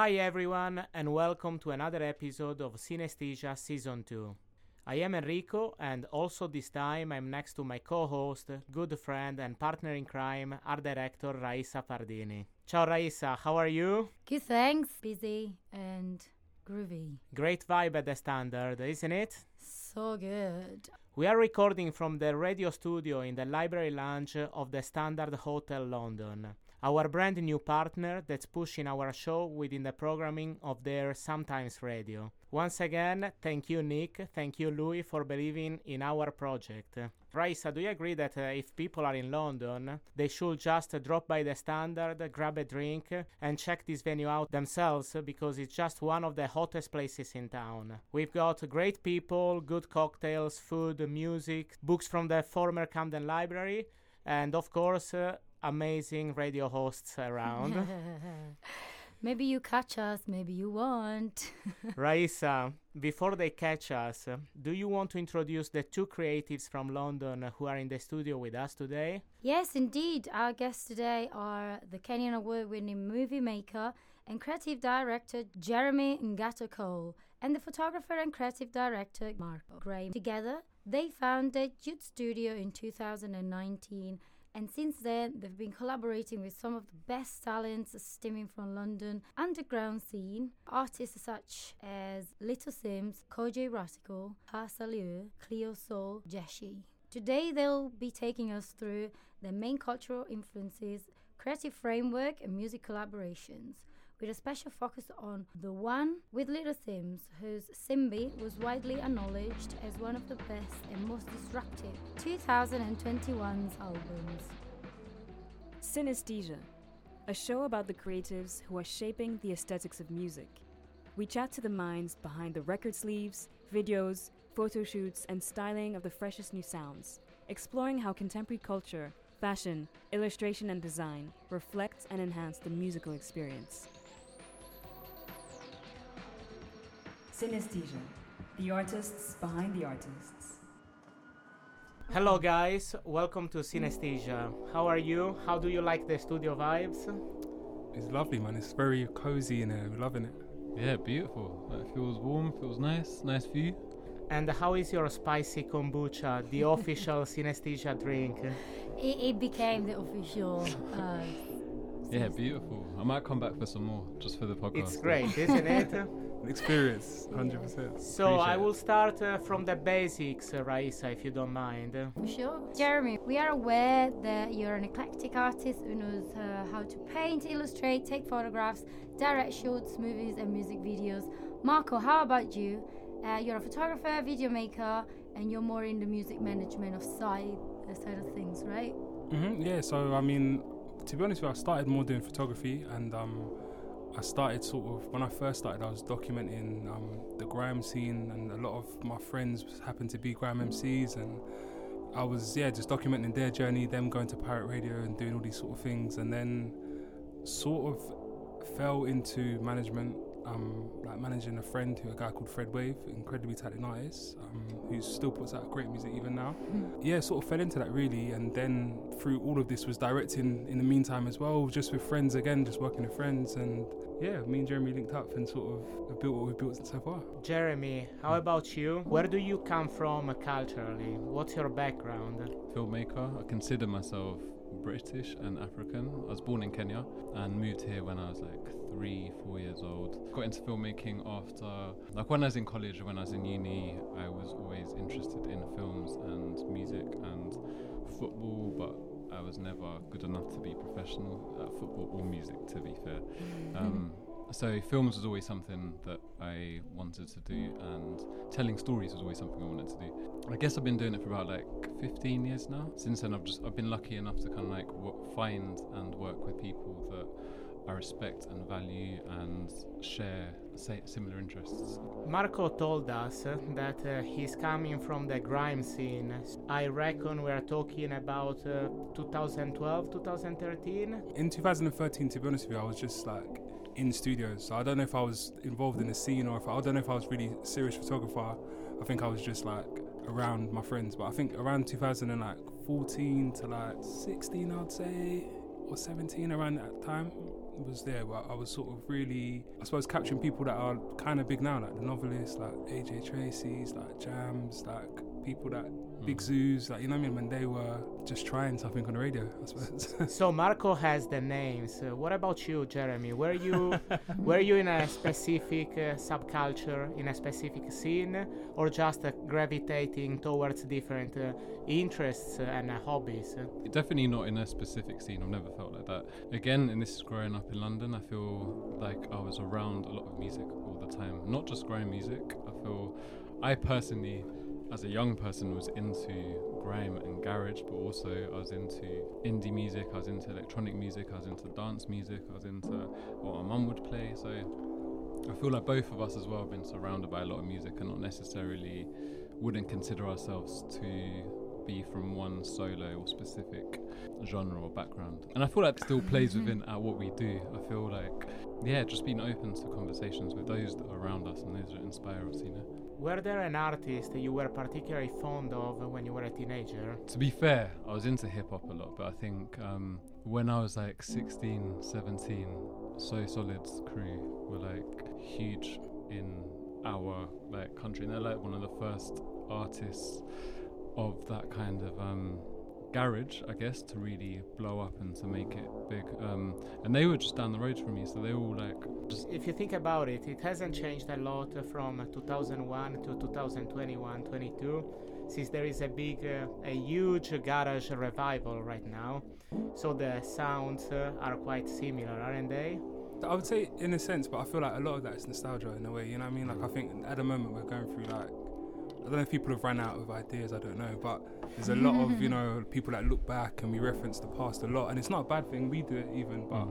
Hi everyone, and welcome to another episode of Synesthesia Season 2. I am Enrico, and also this time I'm next to my co host, good friend, and partner in crime, art director Raissa Pardini. Ciao Raissa, how are you? Good, thanks. Busy and groovy. Great vibe at the standard, isn't it? So good. We are recording from the radio studio in the library lounge of the Standard Hotel London, our brand new partner that's pushing our show within the programming of their Sometimes Radio. Once again, thank you, Nick. Thank you, Louis, for believing in our project. Raissa, do you agree that uh, if people are in London, they should just uh, drop by the standard, grab a drink, and check this venue out themselves because it's just one of the hottest places in town? We've got great people, good cocktails, food, music, books from the former Camden Library, and of course, uh, amazing radio hosts around. maybe you catch us, maybe you won't. Raissa, before they catch us, do you want to introduce the two creatives from London who are in the studio with us today? yes, indeed. Our guests today are the Kenyan award winning movie maker and creative director Jeremy Ngatho Cole and the photographer and creative director Marco Grey. Together, they founded YOUT Studio in 2019 and since then they've been collaborating with some of the best talents stemming from London underground scene, artists such as Little Simz, Kojey Radical, Hasaliu, Cleo Sol, Jeshi. Today they'll be taking us through their main cultural influences, creative framework and music collaborations with a special focus on the one with Little Simz, whose Simbi was widely acknowledged as one of the best and most disruptive 2021's albums. Synesthesia, a show about the creatives who are shaping the aesthetics of music. We chat to the minds behind the record sleeves, videos, photo shoots, and styling of the freshest new sounds, exploring how contemporary culture, fashion, illustration, and design reflect and enhance the musical experience. Synesthesia, the artists behind the artists. Hello, guys. Welcome to Synesthesia. How are you? How do you like the studio vibes? It's lovely, man. It's very cozy in here. We're loving it. Yeah, beautiful. It feels warm, feels nice, nice view. And how is your spicy kombucha, the official synesthesia drink? It, it became the official. Uh, Yeah, beautiful. I might come back for some more just for the podcast. It's great, isn't it? An experience, 100%. So I will start uh, from the basics, uh, Raissa, if you don't mind. For sure. Jeremy, we are aware that you're an eclectic artist who knows uh, how to paint, illustrate, take photographs, direct shorts, movies, and music videos. Marco, how about you? Uh, you're a photographer, video maker, and you're more in the music management of side, uh, side of things, right? hmm yeah, so I mean, to be honest with you, I started more doing photography and um, I started sort of, when I first started, I was documenting um, the grime scene and a lot of my friends happened to be grime MCs and I was, yeah, just documenting their journey, them going to pirate radio and doing all these sort of things and then sort of fell into management um, like managing a friend who a guy called Fred Wave, incredibly talented artist, um, who still puts out great music even now. Yeah, sort of fell into that really, and then through all of this was directing in the meantime as well, just with friends again, just working with friends, and yeah, me and Jeremy linked up and sort of built what we've built so far. Jeremy, how about you? Where do you come from culturally? What's your background? Filmmaker. I consider myself British and African. I was born in Kenya and moved here when I was like three, four years old. Got into filmmaking after, like when I was in college, when I was in uni, I was always interested in films and music and football, but I was never good enough to be professional at football or music, to be fair. Um, so films was always something that I wanted to do, and telling stories was always something I wanted to do. I guess I've been doing it for about like 15 years now. Since then, I've just I've been lucky enough to kind of like w- find and work with people that I respect and value and share say, similar interests. Marco told us uh, that uh, he's coming from the grime scene. I reckon we're talking about uh, 2012, 2013. In 2013, to be honest with you, I was just like in studios. So I don't know if I was involved in the scene or if I, I don't know if I was really serious photographer. I think I was just like around my friends. But I think around 2014 to like 16, I'd say, or 17, around that time. Was there, but I was sort of really, I suppose, capturing people that are kind of big now, like the novelists, like AJ Tracey's, like Jammz, like people that big Mm. zoos, like you know what I mean, when they were just trying something on the radio, I suppose. So Marco has the names. Uh, what about you, Jeremy? Were you were you in a specific uh, subculture, in a specific scene, or just uh, gravitating towards different uh, interests and uh, hobbies? Definitely not in a specific scene. I've never felt like that. Again, and this is growing up in London, I feel like I was around a lot of music all the time. Not just grime music. I feel I personally, as a young person, was into grime and garage, but also I was into indie music, I was into electronic music, I was into dance music, I was into what my mum would play. So I feel like both of us as well have been surrounded by a lot of music and not necessarily wouldn't consider ourselves to be from one solo or specific genre or background. And I feel like it still plays within uh, what we do. I feel like, yeah, just being open to conversations with those that are around us and those that inspire us, you know. Were there an artist that you were particularly fond of when you were a teenager? To be fair, I was into hip hop a lot, but I think um, when I was like 16, 17, So Solid's crew were like huge in our like country, and they're like one of the first artists of that kind of um, garage, I guess, to really blow up and to make it big. Um, and they were just down the road from me, so they were all like just If you think about it, it hasn't changed a lot from 2001 to 2021 22 since there is a big, uh, a huge garage revival right now. So the sounds uh, are quite similar, aren't they? I would say in a sense, but I feel like a lot of that is nostalgia in a way. You know what I mean? Like I think at the moment we're going through like I don't know if people have run out of ideas. I don't know, but there's a lot of you know people that look back and we reference the past a lot, and it's not a bad thing. We do it even, but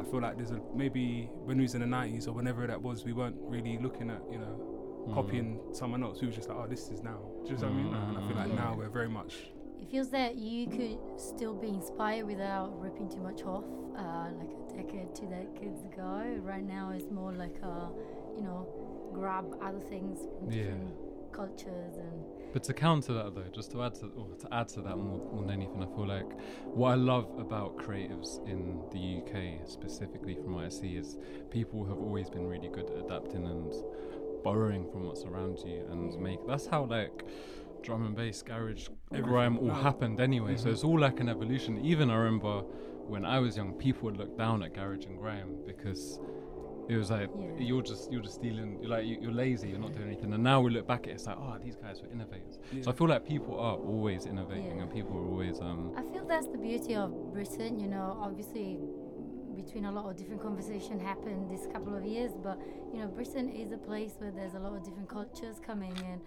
I feel like there's a maybe when we was in the 90s or whenever that was, we weren't really looking at you know mm. copying someone else. We were just like, oh, this is now. Do you know what I mean? And I feel like Mm. now we're very much It feels that you could still be inspired without ripping too much off, uh, like a decade, two decades ago. Right now, it's more like a, you know, grab other things from Yeah. different cultures and. But to counter that though, just to add to or to add to that more, more than anything, I feel like what I love about creatives in the UK, specifically from what I see, is people have always been really good at adapting and borrowing from what's around you and make. That's how like drum and bass, garage, grime all Wow. happened anyway. So Mhm. it's all like an evolution. Even I remember when I was young, people would look down at garage and grime because it was like Yeah. you're just you're just stealing. You're like you- you're lazy. You're not doing anything. And now we look back at it, it's like oh these guys were innovators. yeah. So I feel like people are always innovating Yeah. and people are always um I feel that's the beauty of Britain. You know, obviously, between a lot of different conversation happened this couple of years, but you know, Britain is a place where there's a lot of different cultures coming, and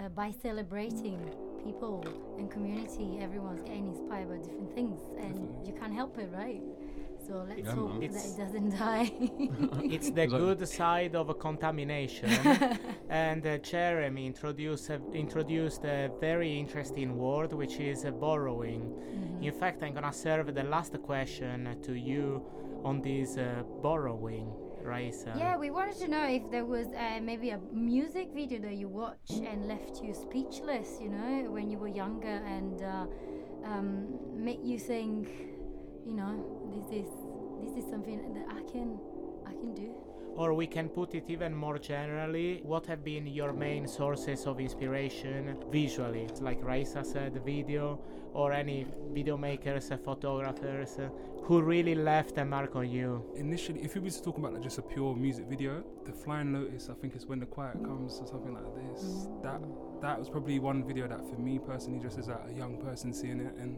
uh, by celebrating people and community, everyone's getting inspired by different things, and Definitely. you can't help it, right? So let's Yeah, hope man. that it doesn't die. It's the Is that- good side of contamination. and uh, Jeremy introduced, uh, introduced a very interesting word, which is uh, borrowing. Mhm. In fact, I'm gonna serve the last question to you on this uh, borrowing, Raissa. Yeah, we wanted to know if there was uh, maybe a music video that you watched and left you speechless, you know, when you were younger and uh, um, make you think, you know, this is this is something that I can I can do. Or we can put it even more generally. What have been your main sources of inspiration visually? Like Raissa said, video, or any video makers, uh, photographers uh, who really left a mark on you? initially, if you were to talk about like just a pure music video, the Flying Lotus, I think it's when the quiet comes or something like this. Mhm. That that was probably one video that for me personally, just as a, a young person seeing it, and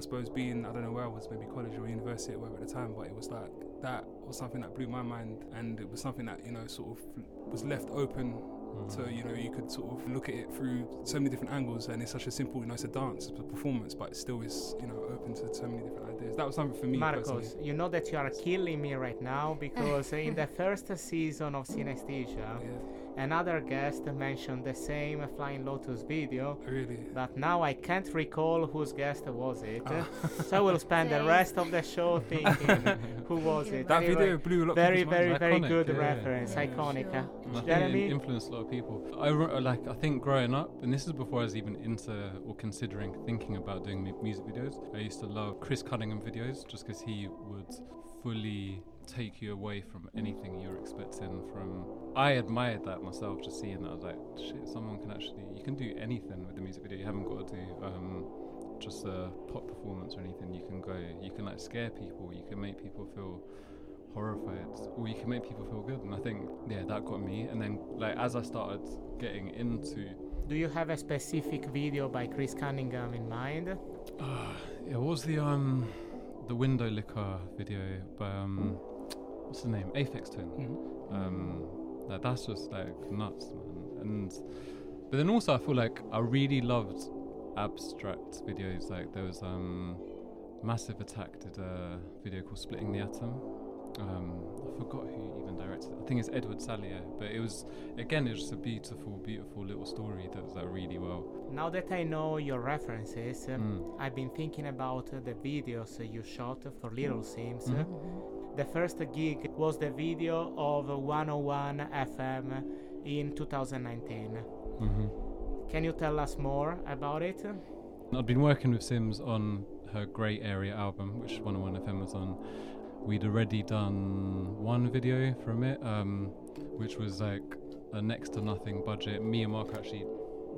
I suppose being I don't know where I was, maybe college or university or whatever at the time, but it was like that was something that blew my mind, and it was something that you know sort of was left open mm. so you know you could sort of look at it through so many different angles, and it's such a simple, you know, it's a dance, it's a performance, but it still is, you know, open to so many different ideas. That was something for me Marcos, personally. you know that you are killing me right now because in the first season of Synesthesia, Yeah, another guest mentioned the same Flying Lotus video, really. but now I can't recall whose guest was it. Ah. so I will spend the rest of the show thinking who was it. That Anyway, video blew a lot of very, very, very Iconic, good yeah. reference, Yeah, iconic. sure. huh? I think Jeremy? it influenced a lot of people. I re- like I think growing up, and this is before I was even into or considering thinking about doing music videos. I used to love Chris Cunningham videos just because he would fully take you away from anything you're expecting from I admired that myself just seeing that I was like shit someone can actually you can do anything with the music video. You haven't got to do um, just a pop performance or anything. You can go you can like scare people you can make people feel horrified or you can make people feel good. And I think yeah that got me. And then like as I started getting into Do you have a specific video by Chris Cunningham in mind? uh, yeah what was the um the Windowlicker video by um what's the name Aphex Twin Mm-hmm. um like that's just like nuts man and but then also i feel like i really loved abstract videos like there was um massive attack did a video called splitting the atom um i forgot who even directed it i think it's edward salier but it was again it was just a beautiful beautiful little story that was like really well Now that I know your references, um, Mm. I've been thinking about uh, the videos uh, you shot for Little Simz. Mhm. The first gig was the video of 101 FM in 2019. hmm Can you tell us more about it? I'd been working with Simz on her Grey Area album, which 101 FM was on. We'd already done one video from it, um, which was like a next to nothing budget. Me and Marco actually,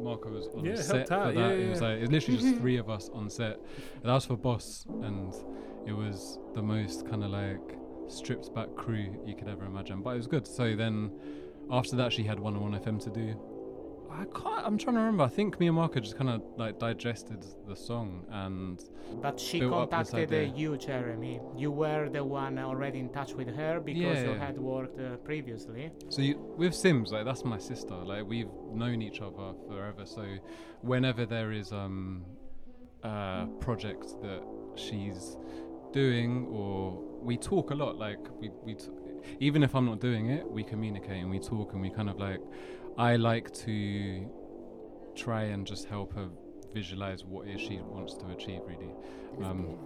Marco was on Yeah, set helped for out, that. yeah, it was like it was literally just three of us on set. And that was for Boss, and it was the most kind of like stripped back crew you could ever imagine. But it was good. So then, after that, she had 101 FM to do. I can't. I'm trying to remember. I think me and Marco just kind of like digested the song, and But she Built up this contacted uh, you, Jeremy. You were the one already in touch with her because you Yeah. had worked uh, previously. so you, with Simz, like that's my sister. Like we've known each other forever. So whenever there is um a project that she's doing, or we talk a lot. Like we we t- even if I'm not doing it, we communicate and we talk and we kind of like. I like to try and just help her visualize what it is she wants to achieve. Really. Um.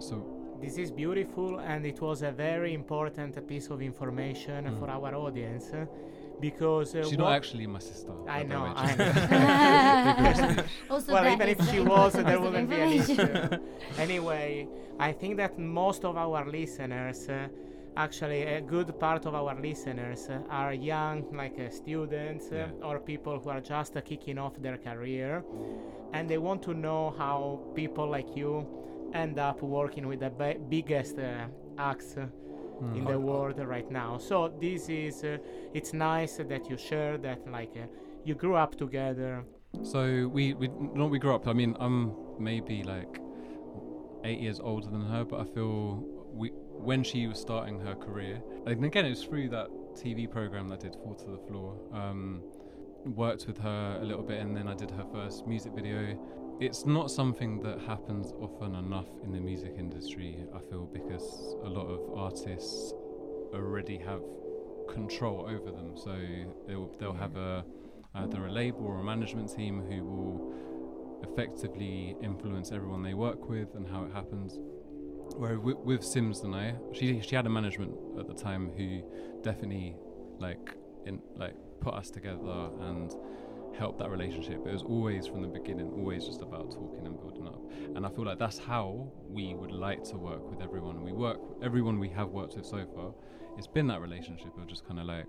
So This is beautiful, and it was a very important piece of information Mm. for our audience uh, because uh, she's not actually my sister. I know, I know. also, well, even if she was, there wouldn't be an issue. anyway, I think that most of our listeners, uh, actually, a good part of our listeners, uh, are young, like uh, students uh, Yeah. or people who are just uh, kicking off their career, and they want to know how people like you end up working with the bi- biggest uh, acts. Mm. in the world right now. So this is uh, it's nice that you share that like uh, you grew up together. So we we not we grew up. I mean, I'm maybe like eight years older than her, but I feel we when she was starting her career, and again, it was through that TV program that I did Fall to the Floor. Um, worked with her a little bit, and then I did her first music video. It's not something that happens often enough in the music industry. I feel because a lot of artists already have control over them, so they'll they'll have a either a label or a management team who will effectively influence everyone they work with and how it happens. Where with, with Simz and I, she she had a management at the time who definitely like in like put us together and helped that relationship. It was always from the beginning, always just about talking and building up. And I feel like that's how we would like to work with everyone. We work everyone we have worked with so far. It's been that relationship of just kind of like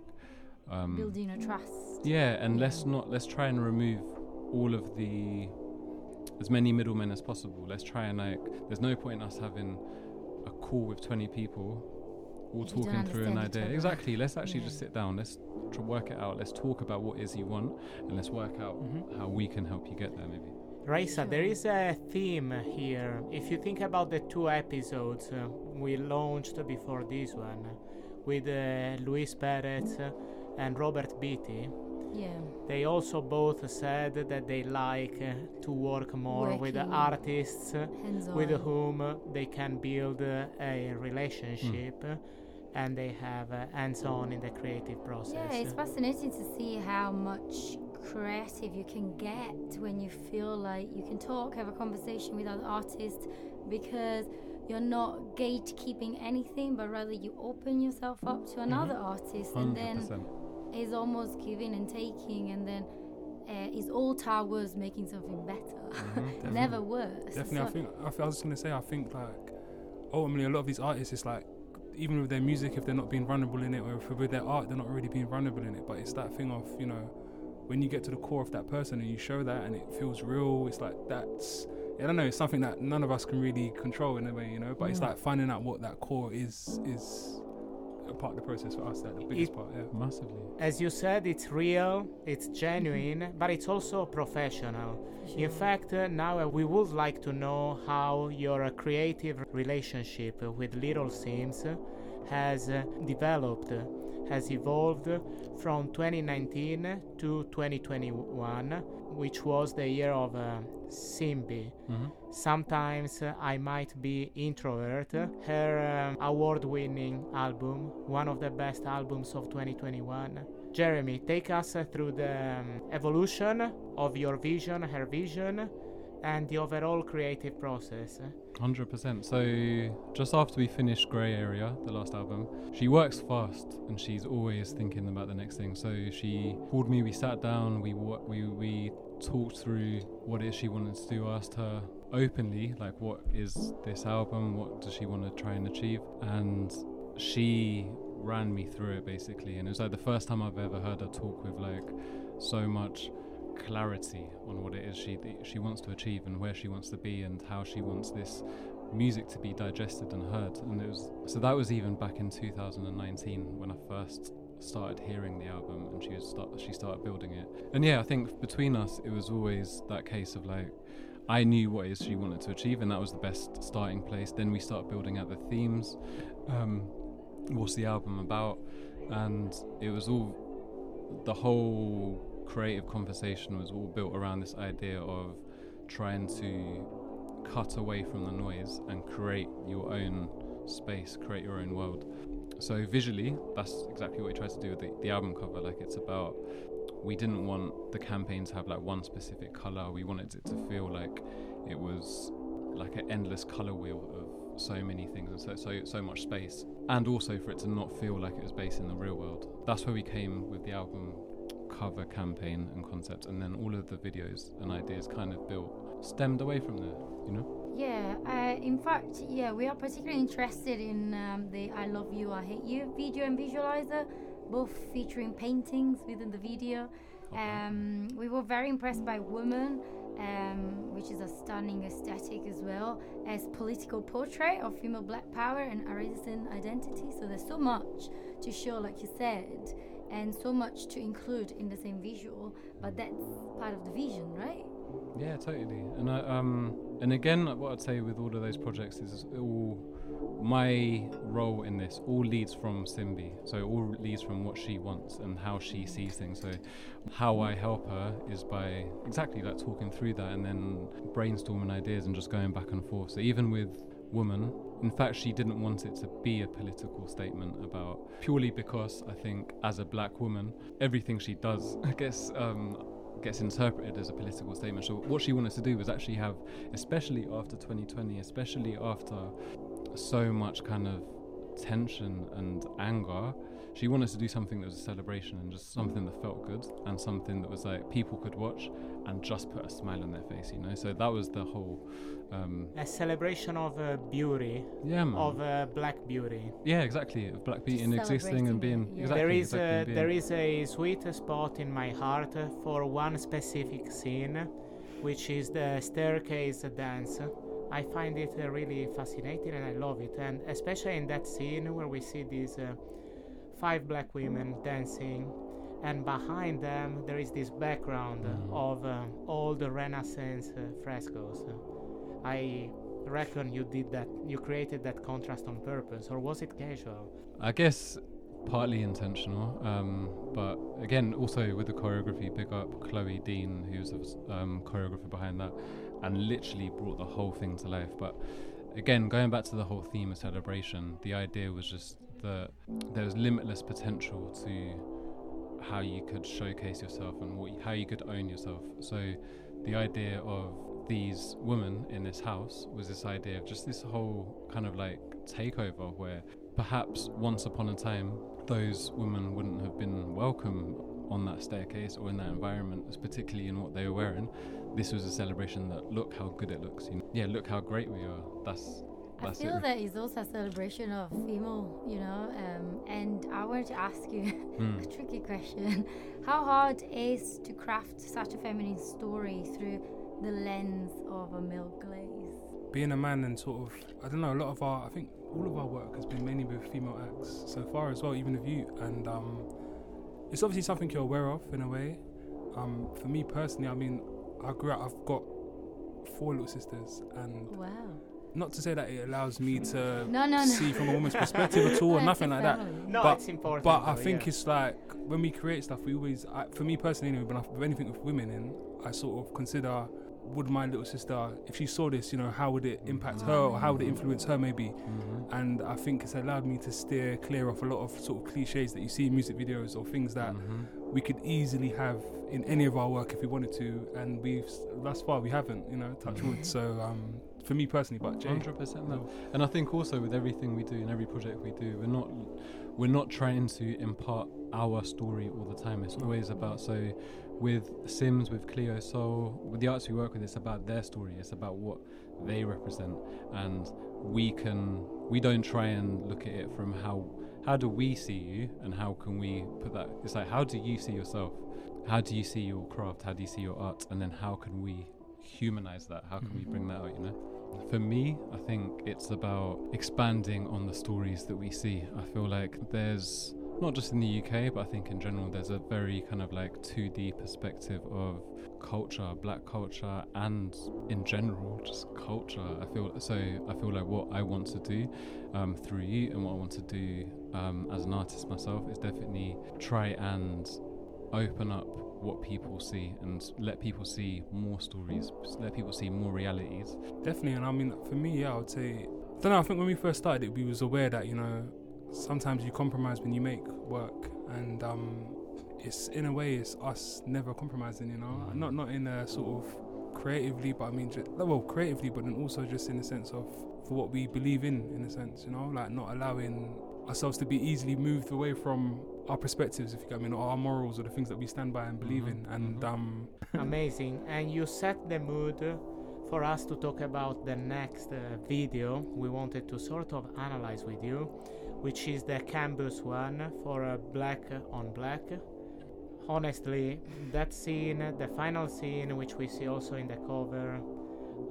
um, Building a trust. yeah, and Yeah. let's not let's try and remove all of the as many middlemen as possible. Let's try and like there's no point in us having a call with 20 people all If talking through an idea. Exactly. Let's actually just sit down. Let's tr- work it out. Let's talk about what is you want and let's work out Mhm. how we can help you get there maybe. Raissa, there Sure. is a theme here. If you think about the two episodes uh, we launched before this one with uh, Luis Perez and Robert Beatty, Yeah. they also both said that they like uh, to work more with Working artists uh, Hands on. with whom uh, they can build uh, a relationship uh, and they have uh, hands-on in the creative process. Yeah, it's fascinating to see how much creative you can get when you feel like you can talk, have a conversation with other artists because you're not gatekeeping anything, but rather you open yourself up to another artist and then 100%. is almost giving and taking and then uh, is all towers making something better. Never worse. Definitely, I think I, th- I was just gonna say I think like ultimately a lot of these artists it's like even with their music, if they're not being vulnerable in it, or if with their art, they're not really being vulnerable in it. But it's that thing of you know, when you get to the core of that person and you show that, and it feels real. It's like that's I don't know. It's something that none of us can really control in a way, you know. But it's Mm. like finding out what that core is is a part of the process for us. That the biggest It- part. Yeah. Massively. As you said, it's real, it's genuine, but it's also professional. In fact, uh, now uh, we would like to know how your uh, creative relationship with Little Simz uh, has uh, developed, uh, has evolved from 2019 to 2021, which was the year of uh, Simbi. hmm Sometimes uh, I might be introvert. Her um, award-winning album, one of the best albums of 2021. Jeremy, take us uh, through the um, evolution of your vision, her vision, and the overall creative process. Hundred percent. So just after we finished Grey Area, the last album, she works fast and she's always thinking about the next thing. So she called me. We sat down. We we we talked through what it is she wanted to do. Asked her openly, like, what is this album? What does she want to try and achieve? And she ran me through it basically. And it was like the first time I've ever heard her talk with like so much clarity on what it is she she wants to achieve and where she wants to be and how she wants this music to be digested and heard. And it was so that was even back in 2019 when I first started hearing the album and she was start, she started building it. And yeah I think between us it was always that case of like I knew what is she wanted to achieve and that was the best starting place. Then we started building out the themes um, what's the album about? And it was all the whole creative conversation was all built around this idea of trying to cut away from the noise and create your own space, create your own world. So visually, that's exactly what we tried to do with the, the album cover. Like it's about, we didn't want the campaign to have like one specific color. We wanted it to feel like it was like an endless color wheel of so many things and so so so much space, and also for it to not feel like it was based in the real world. That's where we came with the album cover campaign and concept, and then all of the videos and ideas kind of built stemmed away from there. You know. Yeah, uh, in fact, yeah, we are particularly interested in um, the I Love You, I Hate You video and visualizer, both featuring paintings within the video. Um, we were very impressed by Woman, um, which is a stunning aesthetic as well, as political portrait of female black power and artisan identity. So there's so much to show, like you said, and so much to include in the same visual, but that's part of the vision, right? Yeah, totally. And I, um, and again, what I'd say with all of those projects is all my role in this all leads from Simbi. So it all leads from what she wants and how she sees things. So how I help her is by exactly like talking through that and then brainstorming ideas and just going back and forth. So even with woman. In fact, she didn't want it to be a political statement about purely because I think as a black woman, everything she does, I guess, um, gets interpreted as a political statement. So what she wanted to do was actually have, especially after 2020, especially after so much kind of tension and anger, she wanted to do something that was a celebration and just something that felt good and something that was like people could watch and just put a smile on their face, you know. So that was the whole. Um, A celebration of uh, beauty, yeah, man. of uh, black beauty. yeah, exactly. Of black beauty Just and existing and being. yeah. Exactly, there is exactly, and being- there is a sweet spot in my heart for one specific scene, which is the staircase dance. I find it uh, really fascinating and I love it, and especially in that scene where we see these uh, five black women dancing, and behind them there is this background Mhm. of uh, all the Renaissance uh, frescoes. I reckon you did that. You created that contrast on purpose, or was it casual? I guess partly intentional, um, but again, also with the choreography, big up Chloe Dean, who's the um, choreographer behind that, and literally brought the whole thing to life. But again, going back to the whole theme of celebration, the idea was just that there was limitless potential to how you could showcase yourself and what how you could own yourself. So the idea of these women in this house was this idea of just this whole kind of like takeover where perhaps once upon a time those women wouldn't have been welcome on that staircase or in that environment, particularly in what they were wearing. This was a celebration that look how good it looks. You know? Yeah, look how great we are. That's I feel it. that it's also a celebration of female, you know. Um, and I wanted to ask you Mm. a tricky question: How hard is to craft such a feminine story through the lens of a male glaze? being a man and sort of I don't know a lot of our I think all of our work has been mainly with female acts so far as well even with you and um, it's obviously something you're aware of in a way um, for me personally I mean I grew up I've got four little sisters and Wow. Not to say that it allows me to No, no, no. see from a woman's perspective at all or nothing like that. No, But- it's important. but I though, think yeah. it's like when we create stuff, we always, I, for me personally, anyway, when I, with anything with women in, I sort of consider, would my little sister, if she saw this, you know, how would it impact her or how would it influence her maybe? Mhm. And I think it's allowed me to steer clear off a lot of sort of cliches that you see in music videos or things that Mhm. we could easily have in any of our work if we wanted to, and we've thus far we haven't, you know, touch wood. So um, for me personally, but Jay, Hundred percent. no. And I think also with everything we do and every project we do, we're not we're not trying to impart our story all the time. It's always about so with Simz, with Cleo Sol, with the arts we work with, it's about their story. It's about what they represent, and we can we don't try and look at it from how how do we see you and how can we put that. It's like how do you see yourself? How do you see your craft? How do you see your art? And then how can we humanize that? How can we bring mm-hmm. that out? You know. For me, I think it's about expanding on the stories that we see. I feel like there's not just in the UK, but I think in general, there's a very kind of like 2D perspective of culture, black culture, and in general, just culture. I feel so. I feel like what I want to do um, through you and what I want to do um, as an artist myself is definitely try and open up what people see and let people see more stories, let people see more realities. Definitely, and I mean, for me, yeah, I would say, I don't know. I think when we first started it, we was aware that you know, sometimes you compromise when you make work, and um, it's in a way, it's us never compromising. You know, not not in a sort of creatively, but I mean, just, well, creatively, but then also just in the sense of for what we believe in, in a sense, you know, like not allowing ourselves to be easily moved away from our perspectives, if you get me, or our morals or the things that we stand by and believe Mhm, in, and mhm. um, Amazing. And you set the mood for us to talk about the next uh, video we wanted to sort of analyze with you, which is the Canvas one for uh, Black on Black. Honestly, that scene, the final scene, which we see also in the cover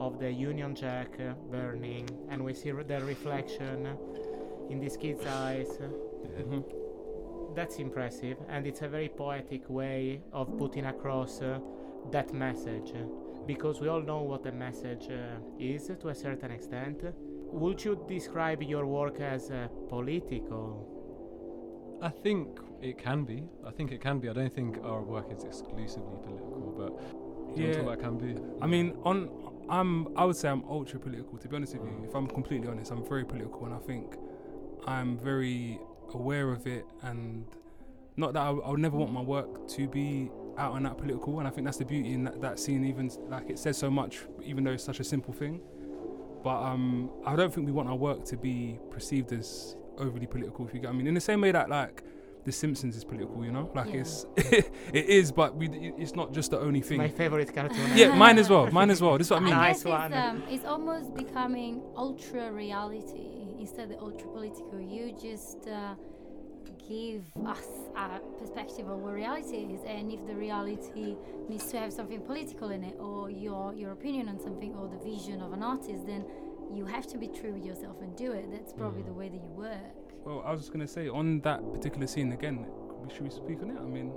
of the Union Jack burning, and we see the reflection in this kid's eyes. mhm. That's impressive, and it's a very poetic way of putting across uh, that message. Because we all know what the message uh, is to a certain extent. Would you describe your work as uh, political? I think it can be. I think it can be. I don't think our work is exclusively political, but Yeah. want to talk about can be? I mean, on I'm I would say I'm ultra political. To be honest with you, if I'm completely honest, I'm very political, and I think I'm very aware of it. And not that I, I would never want my work to be out and out political. And I think that's the beauty in that, that scene. Even like it says so much, even though it's such a simple thing. But um, I don't think we want our work to be perceived as overly political. If you get, I mean, in the same way that like. The Simpsons is political, you know. Like Yeah. it's, it is, but we, it's not just the only thing. My favorite cartoon. Yeah, mine as well. Mine as well. This is what I mean. Nice guess one. It's, um, it's almost becoming ultra reality instead of the ultra political. You just uh, give us a perspective of what reality is, and if the reality needs to have something political in it, or your your opinion on something, or the vision of an artist, then you have to be true with yourself and do it. That's probably Mm. the way that you work. Well, I was just gonna say on that particular scene again. Should we speak on it? I mean,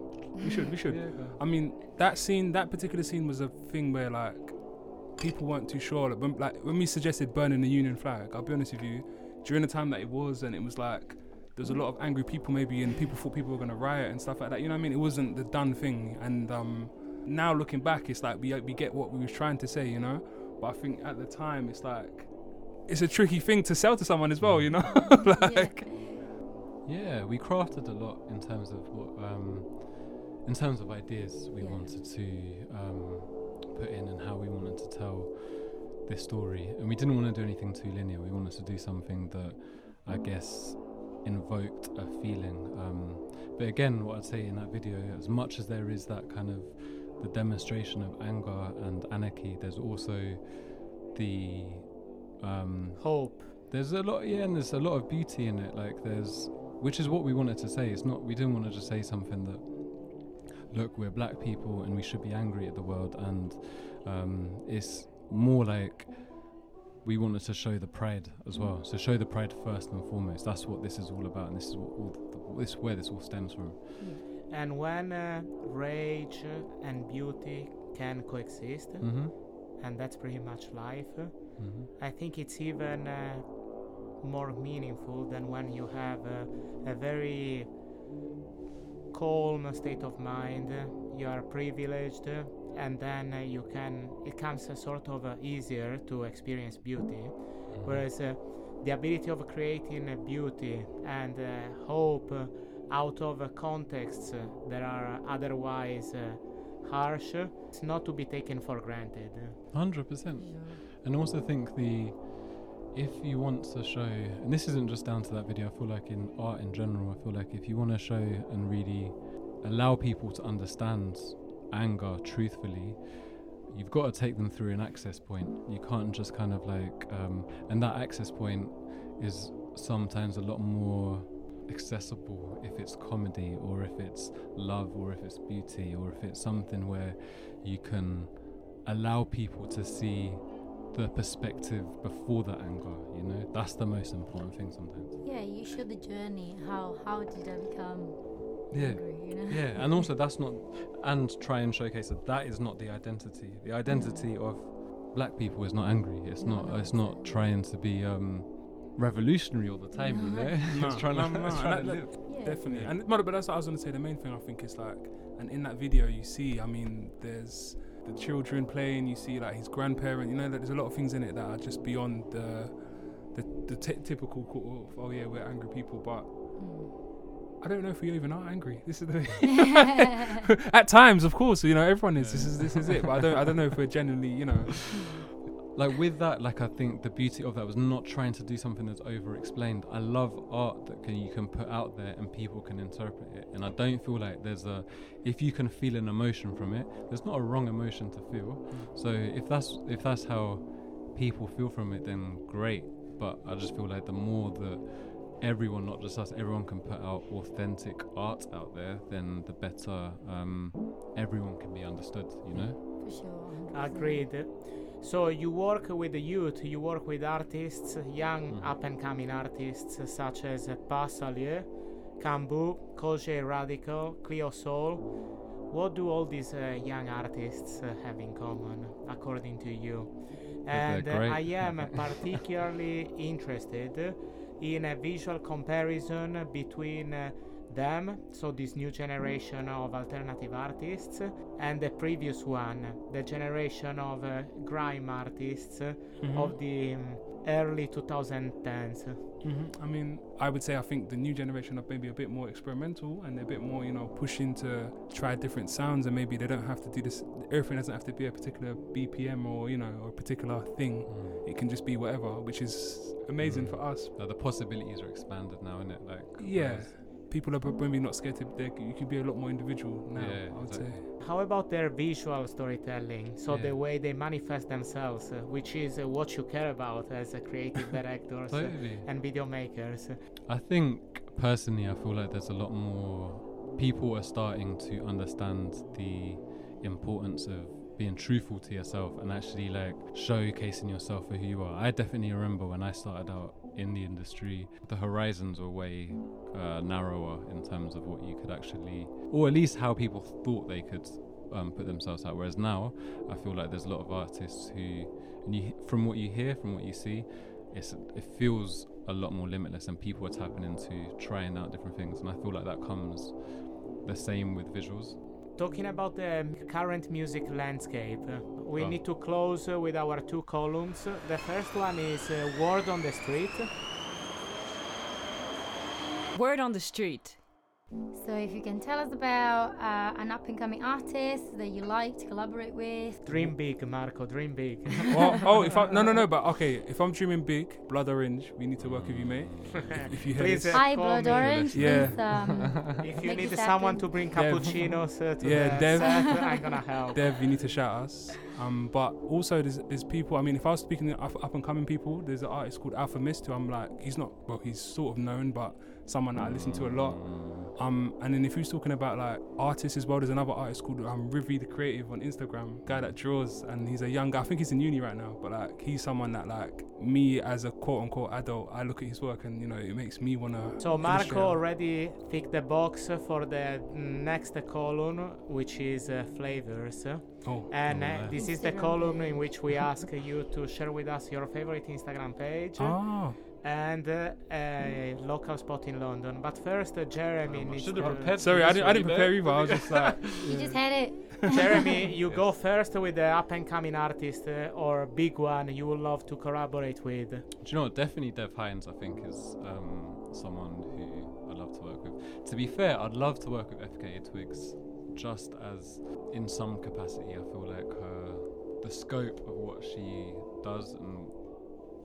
we should. We should. Yeah, go. I mean, that scene, that particular scene was a thing where like people weren't too sure. Like when, like when we suggested burning the Union flag, I'll be honest with you, during the time that it was, and it was like there was a lot of angry people maybe, and people thought people were gonna riot and stuff like that. You know what I mean? It wasn't the done thing, and um, now looking back, it's like we we get what we was trying to say, you know. But I think at the time, it's like it's a tricky thing to sell to someone as well, you know. like. Yeah, we crafted a lot in terms of what, um, in terms of ideas we Yeah. wanted to um, put in and how we wanted to tell this story, and we didn't want to do anything too linear. We wanted to do something that, I guess, invoked a feeling. Um, but again, what I'd say in that video, as much as there is that kind of the demonstration of anger and anarchy, there's also the um, Hope. there's a lot, yeah, and there's a lot of beauty in it. Like there's, which is what we wanted to say. It's not we didn't want to just say something that, look, we're black people and we should be angry at the world, and um, it's more like we wanted to show the pride as well. So show the pride first and foremost. That's what this is all about, and this is what all the, this where this all stems from. And when uh, rage and beauty can coexist, Mm-hmm. and that's pretty much life, Mm-hmm. I think it's even uh, more meaningful than when you have uh, a very calm state of mind. You are privileged, and then uh, you can. It comes uh, sort of uh, easier to experience beauty. Whereas uh, the ability of creating uh, beauty and uh, hope out of uh, contexts uh, that are otherwise uh, harsh, it's not to be taken for granted. Hundred percent. And also think the if you want to show, and this isn't just down to that video. I feel like in art in general, I feel like if you want to show and really allow people to understand anger truthfully, you've got to take them through an access point. You can't just kind of like, um, and that access point is sometimes a lot more accessible if it's comedy or if it's love or if it's beauty or if it's something where you can allow people to see the perspective before the anger you know that's the most important thing sometimes Yeah, you show the journey. How how did I become yeah? You know. yeah and also that's not and try and showcase that that is not the identity the identity of black people is not angry it's No, not no, it's it's not not. trying to be um revolutionary all the time you know No, it's trying no, to, no, it's no, trying to that- live. Yeah. Definitely. Yeah. And but, but that's what I was gonna say. The main thing I think is like, and in that video you see, I mean, there's the children playing. You see like his grandparent. You know, that there's a lot of things in it that are just beyond the the, the t- typical sort of oh yeah we're angry people, but Mm. I don't know if we even are angry. This is the at times, of course, you know everyone is. This is this is it. But I don't I don't know if we're genuinely you know. like with that like i think the beauty of that was not trying to do something that's over explained i love art that can you can put out there and people can interpret it and i don't feel like there's a if you can feel an emotion from it there's not a wrong emotion to feel hmm. so if that's if that's how people feel from it then great but i just feel like the more that everyone not just us everyone can put out authentic art out there then the better um, everyone can be understood you know For sure. 100%. Agreed. So you work with the youth, you work with artists, young Mhm. up and coming artists such as Pa Salieu, Kambu, Kojey Radical, Cleo Sol. What do all these uh, young artists uh, have in common, according to you? And uh. I am particularly interested in a visual comparison between uh, them, so this new generation of alternative artists, and the previous one, the generation of uh, grime artists Mm-hmm. of the um, early 2010s. hmm I mean, I would say I think the new generation are maybe a bit more experimental and they're a bit more, you know, pushing to try different sounds and maybe they don't have to do this. Everything doesn't have to be a particular BPM or you know or a particular thing. It can just be whatever, which is amazing Mm. for us. Like, the possibilities are expanded now, isn't it? Like Yeah. Whereas- People are maybe not scared to. they- You can be a lot more individual now. Yeah, I would exactly. say. How about their visual storytelling? So Yeah. the way they manifest themselves, uh, which is uh, what you care about as a creative directors uh, Totally. and video makers. I think personally, I feel like there's a lot more people are starting to understand the importance of being truthful to yourself and actually like showcasing yourself for who you are. I definitely remember when I started out in the industry, the horizons were way uh, narrower in terms of what you could actually, or at least how people thought they could um, put themselves out. Whereas now, I feel like there's a lot of artists who, and you, from what you hear, from what you see, it feels a lot more limitless, and people are tapping into trying out different things. And I feel like that comes the same with visuals. Talking about the current music landscape, we Oh. need to close uh, with our two columns. The first one is uh, Word on the Street. Word on the street. So if you can tell us about uh, an up and coming artist that you like to collaborate with. Dream big, Marco, dream big. oh, oh, if I no no no, but okay, if I'm dreaming big, Blood Orange, we need to work with you, mate. If you hear Please, this. uh, Hi, Blood me. Orange. Yeah. Please, um, if you need someone happen. to bring Dev. cappuccinos uh, to Yeah, the Dev. set, I'm gonna help. Dev, you need to shout us. Um, but also there's, there's people. I mean, if I was speaking to up, up and coming people, there's an artist called Alfa Mist who I'm like, he's not well, he's sort of known, but someone that I listen to a lot. Um, and then if you're talking about like artists as well, there's another artist called um, Rivi the Creative on Instagram, guy that draws, and he's a young guy. I think he's in uni right now, but like he's someone that like me as a quote unquote adult, I look at his work and you know it makes me wanna. So Marco already ticked the box for the next column, which is uh, flavors. Oh, And uh, this is the column in which we ask you to share with us your favorite Instagram page oh, and uh, a local spot in London. But first, uh, Jeremy Um, needs should have prepared. sorry, I didn't, I didn't prepare you either. I was just like, You just had it. Jeremy, you go first with the up and coming artist uh, or big one you would love to collaborate with. Do you know what? Definitely Dev Hynes, I think, is um, someone who I'd love to work with. To be fair, I'd love to work with FKA Twigs just as, in some capacity, I feel like her, the scope of what she does and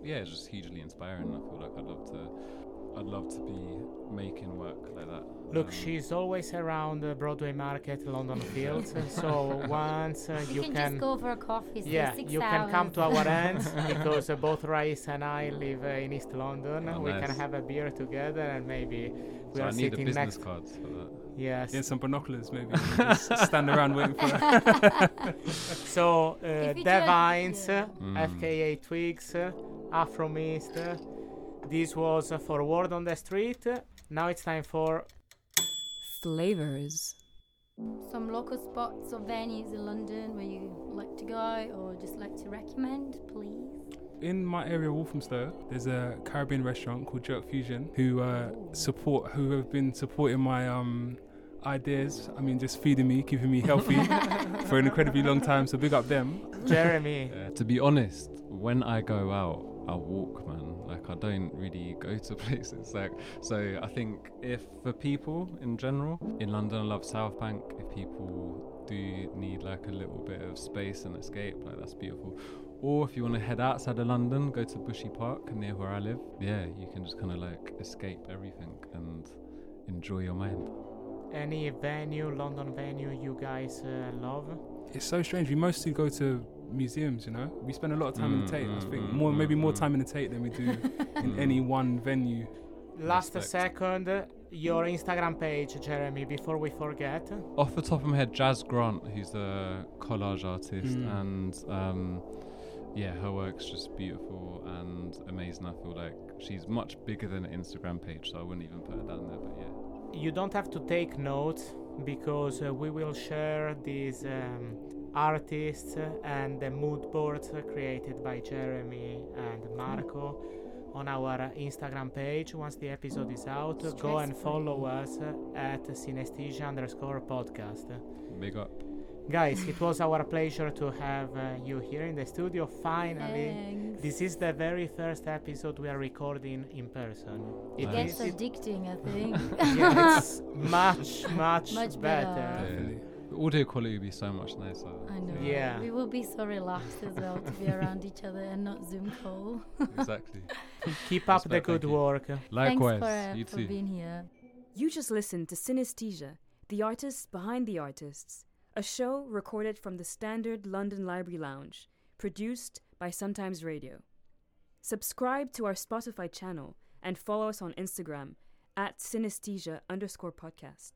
yeah, it's just hugely inspiring. I feel like I'd love to, I'd love to be making work like that. Look, Um, she's always around the Broadway Market, London Fields. so once uh, You, you, can, can, just go for a coffee. yeah, six you can come to our ends because uh, both Rais and I live uh, in East London. Oh, we can have a beer together and maybe we so are I need a business next. card for that. Yes. yeah, some binoculars maybe. just stand around waiting for that. So uh, Dev Hynes, try- uh, Mm. FKA Twigs, Alfa Mist. uh, This was uh, for Word on the Street. Now it's time for Flavors. Some local spots or venues in London where you like to go or just like to recommend, please. in my area, Walthamstow, there's a Caribbean restaurant called Jerk Fusion who uh, support, who have been supporting my um, ideas. I mean, just feeding me, keeping me healthy for an incredibly long time. So big up them. Jeremy. Uh, to be honest, when I go out, I walk, man. Like I don't really go to places. Like so, I think if for people in general in London, I love South Bank. If people do need like a little bit of space and escape, like that's beautiful. Or if you want to head outside of London, go to Bushy Park near where I live. Yeah, you can just kind of like escape everything and enjoy your mind. Any venue, London venue you guys uh, love? It's so strange. We mostly go to museums, you know. We spend a lot of time in the Mm, Tate. I mm, think mm, more, mm, maybe more mm. time in the Tate than we do in Mm. any one venue. Last Respect. second, your Instagram page, Jeremy, before we forget. Off the top of my head, Jazz Grant, who's a collage artist, Mm. and um, yeah, her work's just beautiful and amazing. I feel like she's much bigger than an Instagram page, so I wouldn't even put her down there. But yeah, You don't have to take notes because uh, we will share these um, artists and the mood boards created by Jeremy and Marco on our Instagram page once the episode is out. Go and Stress-free. follow us at synesthesia underscore podcast. big up. Guys, it was our pleasure to have uh, you here in the studio finally. Thanks. This is the very first episode we are recording in person. It Nice. Gets addicting, I think. yeah, it's much, much, Much better. better. Definitely. The audio quality would be so much nicer. I know. Yeah. We will be so relaxed as well to be around each other and not Zoom call. exactly. Keep up the Respect, good thank you. work. Likewise, Thanks for, uh, you for too. being here. You just listened to Synesthesia, the artists behind the artists, a show recorded from the Standard London Library Lounge, produced by Sometimes Radio. Subscribe to our Spotify channel and follow us on Instagram at synesthesia underscore podcast.